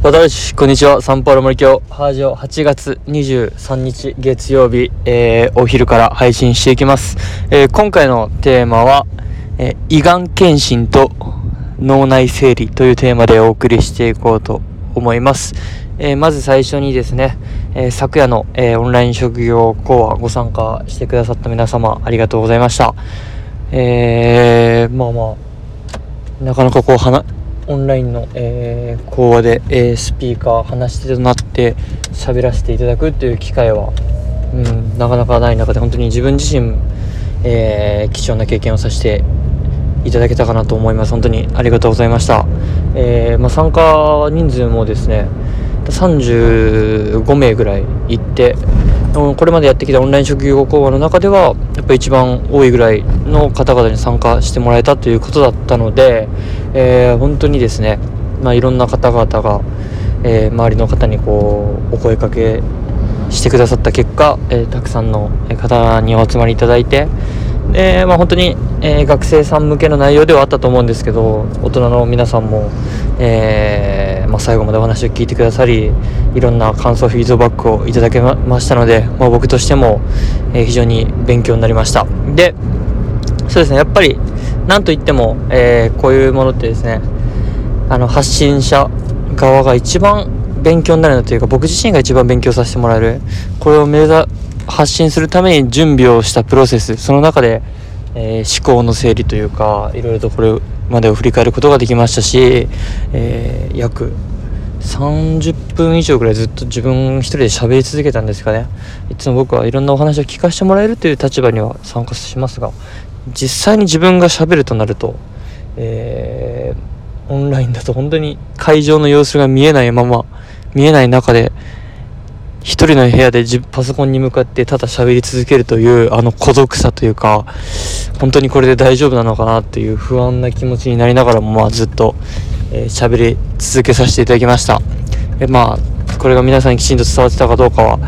私、こんにちは。サンパウロ森京、ハージオ8月23日月曜日、えー、お昼から配信していきます。えー、今回のテーマは、えー、胃がん検診と脳内整理というテーマでお送りしていこうと思います。えまず最初にですね、え昨夜の、えオンライン職業講話ご参加してくださった皆様ありがとうございました。えまあまあ、なかなかこう、オンラインの、えー、講話で、えー、スピーカー話し手となって喋らせていただくという機会は、うん、なかなかない中で本当に自分自身、えー、貴重な経験をさせていただけたかなと思います。本当にありがとうございました、えまあ、参加人数もですね35名ぐらい行ってこれまでやってきたオンライン職業講話の中ではやっぱ一番多いぐらいの方々に参加してもらえたということだったので、えー、本当にですね、まあ、いろんな方々が、えー、周りの方にこうお声かけしてくださった結果、えー、たくさんの方にお集まりいただいてで、まあ、本当に、えー、学生さん向けの内容ではあったと思うんですけど大人の皆さんも、えー、まあ、最後までお話を聞いてくださりいろんな感想フィードバックをいただけましたので、まあ、僕としても、え、非常に勉強になりました。でそうですねやっぱりなんといっても、えこういうものってですねあの発信者側が一番勉強になるのというか僕自身が一番勉強させてもらえるこれを目指発信するために準備をしたプロセスその中で、えー、思考の整理というかいろいろとこれまでを振り返ることができましたし、えー、約30分以上ぐらいずっと自分一人で喋り続けたんですかね。いつも僕はいろんなお話を聞かせてもらえるという立場には参加しますが実際に自分が喋るとなると、えー、オンラインだと本当に会場の様子が見えないまま見えない中で一人の部屋でパソコンに向かってただ喋り続けるというあの孤独さというか本当にこれで大丈夫なのかなっていう不安な気持ちになりながらもまあずっと、えー、り続けさせていただきました。でまあこれが皆さんにきちんと伝わってたかどうかは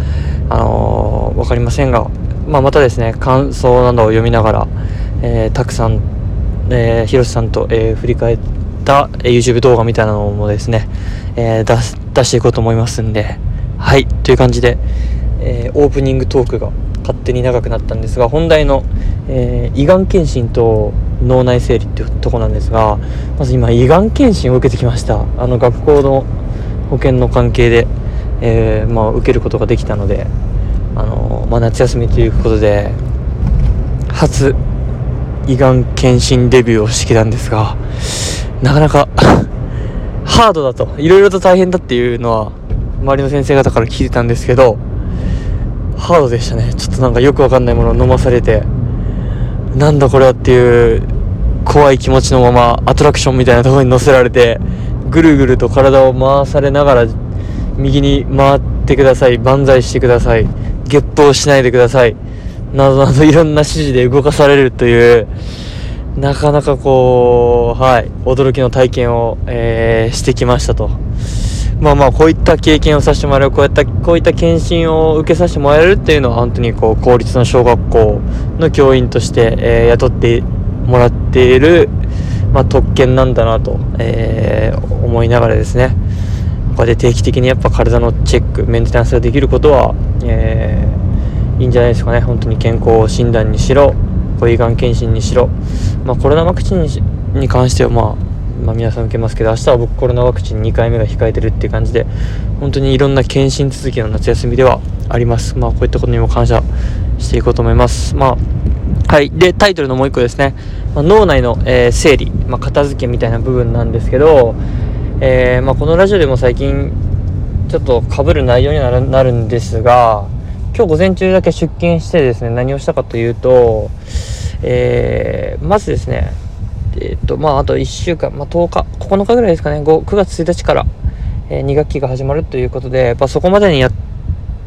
あのー、分かりませんが、まあ、またですね感想などを読みながら、えー、たくさん、えー、広瀬さんと、えー、振り返った YouTube 動画みたいなのもですね、えー、出出していこうと思いますんではいという感じで、えー、オープニングトークが勝手に長くなったんですが本題の、えー、胃がん検診と脳内整理っていうとこなんですがまず今胃がん検診を受けてきました。あの学校の保険の関係で、えー、まあ、受けることができたのであの、まあ、夏休みということで初胃がん検診デビューをしてきたんですがなかなかハードだといろいろと大変だっていうのは周りの先生方から聞いてたんですけどハードでしたね。ちょっとなんかよくわかんないものを飲まされてなんだこれはっていう怖い気持ちのままアトラクションみたいなところに乗せられてぐるぐると体を回されながら右に回ってください万歳してくださいゲップをしないでくださいなどなどいろんな指示で動かされるというなかなかこうはい驚きの体験を、えー、してきましたと。まあまあこういった経験をさせてもらえるこういったこういった検診を受けさせてもらえるっていうのは本当にこう公立の小学校の教員として、えー、雇ってもらっている、まあ、特権なんだなと、えー、思いながらですね。こうやって定期的にやっぱ体のチェックメンテナンスができることは、えー、いいんじゃないですかね。本当に健康診断にしろ胃がん検診にしろ、まあ、コロナワクチンに関してはまあまあ、皆さん受けますけど明日は僕コロナワクチン2回目が控えてるっていう感じで本当にいろんな検診続きの夏休みではあります。まあこういったことにも感謝していこうと思います。まあはい。でタイトルのもう一個ですね、まあ、脳内の、えー、整理、まあ、片付けみたいな部分なんですけど、えー、まあ、このラジオでも最近ちょっとかぶる内容になるんですが今日午前中だけ出勤してですね何をしたかというと、えー、まずですねえっ、と、まあ、あと1週間、まあ、10日、9日ぐらいですかね、5 9月1日から、えー、2学期が始まるということで、やっぱそこまでにやっ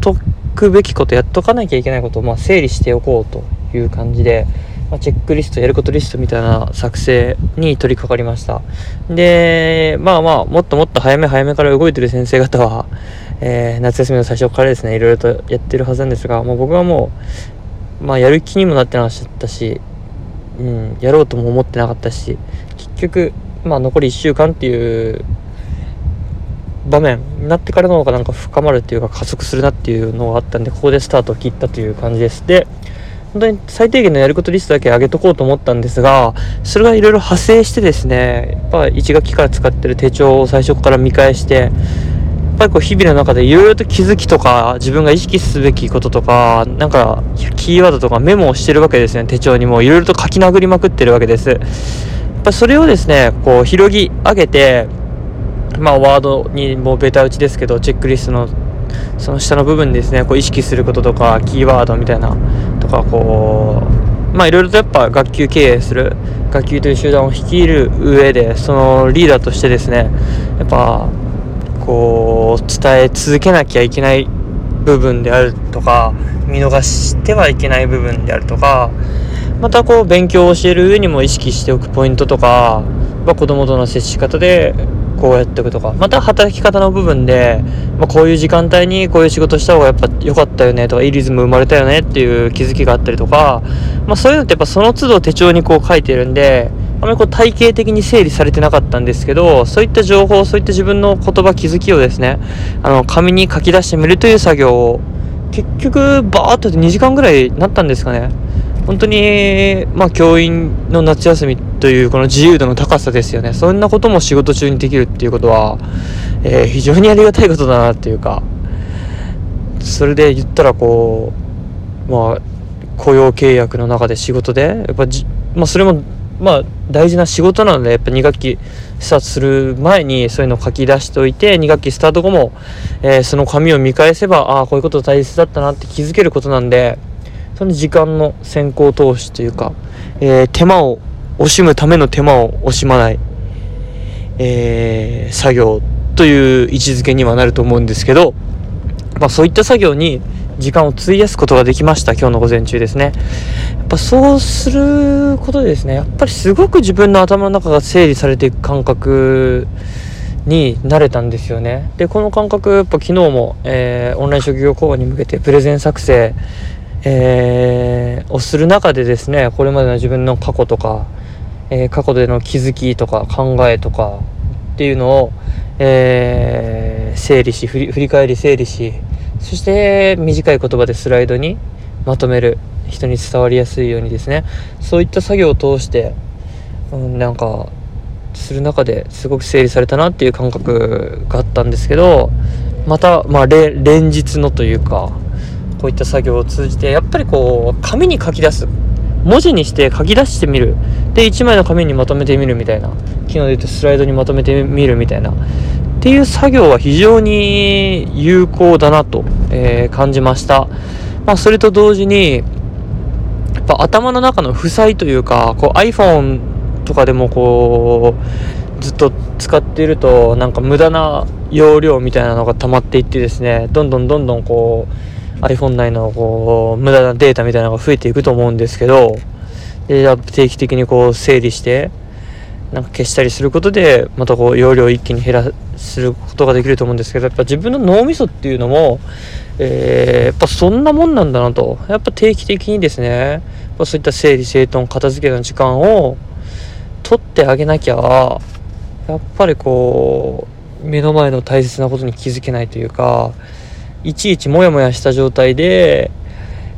とくべきこと、やっとかなきゃいけないことを、まあ、整理しておこうという感じで、まあ、チェックリスト、やることリストみたいな作成に取り掛かりました。で、まあまあ、もっともっと早め早めから動いてる先生方は、えー、夏休みの最初からですね、いろいろとやってるはずなんですが、もう僕はもう、まあ、やる気にもなってなかったし、うん、やろうとも思ってなかったし結局、まあ、残り1週間っていう場面になってからの方がなんか深まるっていうか加速するなっていうのがあったんでここでスタートを切ったという感じです。で本当に最低限のやることリストだけ上げとこうと思ったんですがそれがいろいろ派生してですねやっぱ1学期から使ってる手帳を最初から見返してぱりこう日々の中でいろいろと気づきとか自分が意識すべきこととかなんかキーワードとかメモをしてるわけですね。手帳にもいろいろと書き殴りまくってるわけです。やっぱそれをですねこう広ぎ上げてまあ、ワードにもベタ打ちですけどチェックリストのその下の部分ですねこう意識することとかキーワードみたいなとかこうまあいろいろとやっぱ学級経営する学級という集団を率いる上でそのリーダーとしてですねやっぱこう伝え続けなきゃいけない部分であるとか見逃してはいけない部分であるとかまたこう勉強を教える上にも意識しておくポイントとか、まあ、子供との接し方でこうやっておくとかまた働き方の部分で、まあ、こういう時間帯にこういう仕事した方がやっぱ良かったよねとかいいリズム生まれたよねっていう気づきがあったりとか、まあ、そういうのってやっぱその都度手帳にこう書いてるんであまりこう体系的に整理されてなかったんですけどそういった情報そういった自分の言葉気づきをですねあの紙に書き出してみるという作業を結局バーっと2時間ぐらいなったんですかね本当に、まあ、教員の夏休みというこの自由度の高さですよね。そんなことも仕事中にできるっていうことは、えー、非常にありがたいことだなっていうか、それで言ったらこう、まあ、雇用契約の中で仕事で、やっぱ、まあ、それも、まあ、大事な仕事なので、やっぱ2学期スタートする前にそういうのを書き出しておいて、2学期スタート後も、えー、その紙を見返せば、ああ、こういうこと大切だったなって気づけることなんで、その時間の先行投資というか、えー、手間を惜しむための手間を惜しまない、えー、作業という位置づけにはなると思うんですけど、まあ、そういった作業に時間を費やすことができました今日の午前中ですね。ぱそうすることでですねやっぱりすごく自分の頭の中が整理されていく感覚になれたんですよね。でこの感覚やっぱ昨日も、えー、オンライン職業講話に向けてプレゼン作成えー、をする中でですねこれまでの自分の過去とか、えー、過去での気づきとか考えとかっていうのを、え、整理し振り振り返り整理しそして短い言葉でスライドにまとめる人に伝わりやすいようにですね。そういった作業を通して、うん、なんかする中ですごく整理されたなっていう感覚があったんですけどまた、まあ、連日のというかこういった作業を通じてやっぱりこう紙に書き出す。文字にして書き出してみる。で1枚の紙にまとめてみるみたいな。昨日で言うとスライドにまとめてみるみたいな。っていう作業は非常に有効だなと、えー、感じました、まあ、それと同時にっぱ頭の中の負債というかこう iPhone とかでもこうずっと使っているとなんか無駄な容量みたいなのが溜まっていってですねどんどんどんどんこう iPhone 内のこう無駄なデータみたいなのが増えていくと思うんですけどで定期的にこう整理してなんか消したりすることでまたこう容量を一気に減らすことができると思うんですけどやっぱ自分の脳みそっていうのも、えー、やっぱそんなもんなんだなと。やっぱ定期的にですねそういった整理整頓片付けの時間を取ってあげなきゃやっぱりこう目の前の大切なことに気づけないというかいちいちモヤモヤした状態で、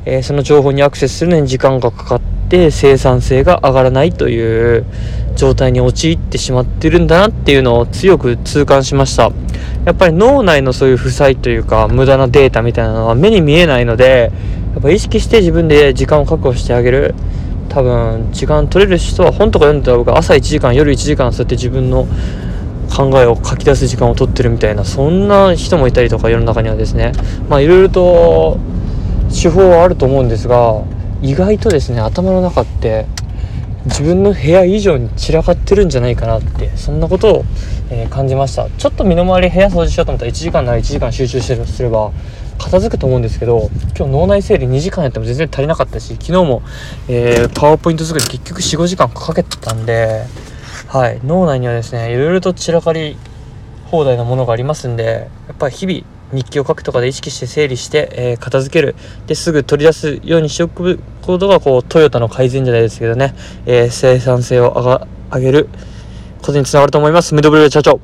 えー、その情報にアクセスするのに時間がかかって生産性が上がらないという状態に陥ってしまってるんだなっていうのを強く痛感しました。やっぱり脳内のそういう負債というか無駄なデータみたいなのは目に見えないのでやっぱ意識して自分で時間を確保してあげる。多分時間取れる人は本とか読んでたら僕朝1時間夜1時間そうやって自分の考えを書き出す時間を取ってるみたいなそんな人もいたりとか世の中にはですね。まあいろいろと手法はあると思うんですが意外とですね頭の中って自分の部屋以上に散らかってるんじゃないかなってそんなことを、えー、感じました。ちょっと身の回り部屋掃除しようと思ったら1時間なら1時間集中してすれば片付くと思うんですけど今日脳内整理2時間やっても全然足りなかったし昨日も、えー、パワーポイント作り結局45時間かけてたんではい、脳内にはですねいろいろと散らかり放題なものがありますんでやっぱり日々日記を書くとかで意識して整理して、えー、片付ける。ですぐ取り出すようにしておくことがこうトヨタの改善じゃないですけどね、えー、生産性を上げることにつながると思います。ムドブル社長。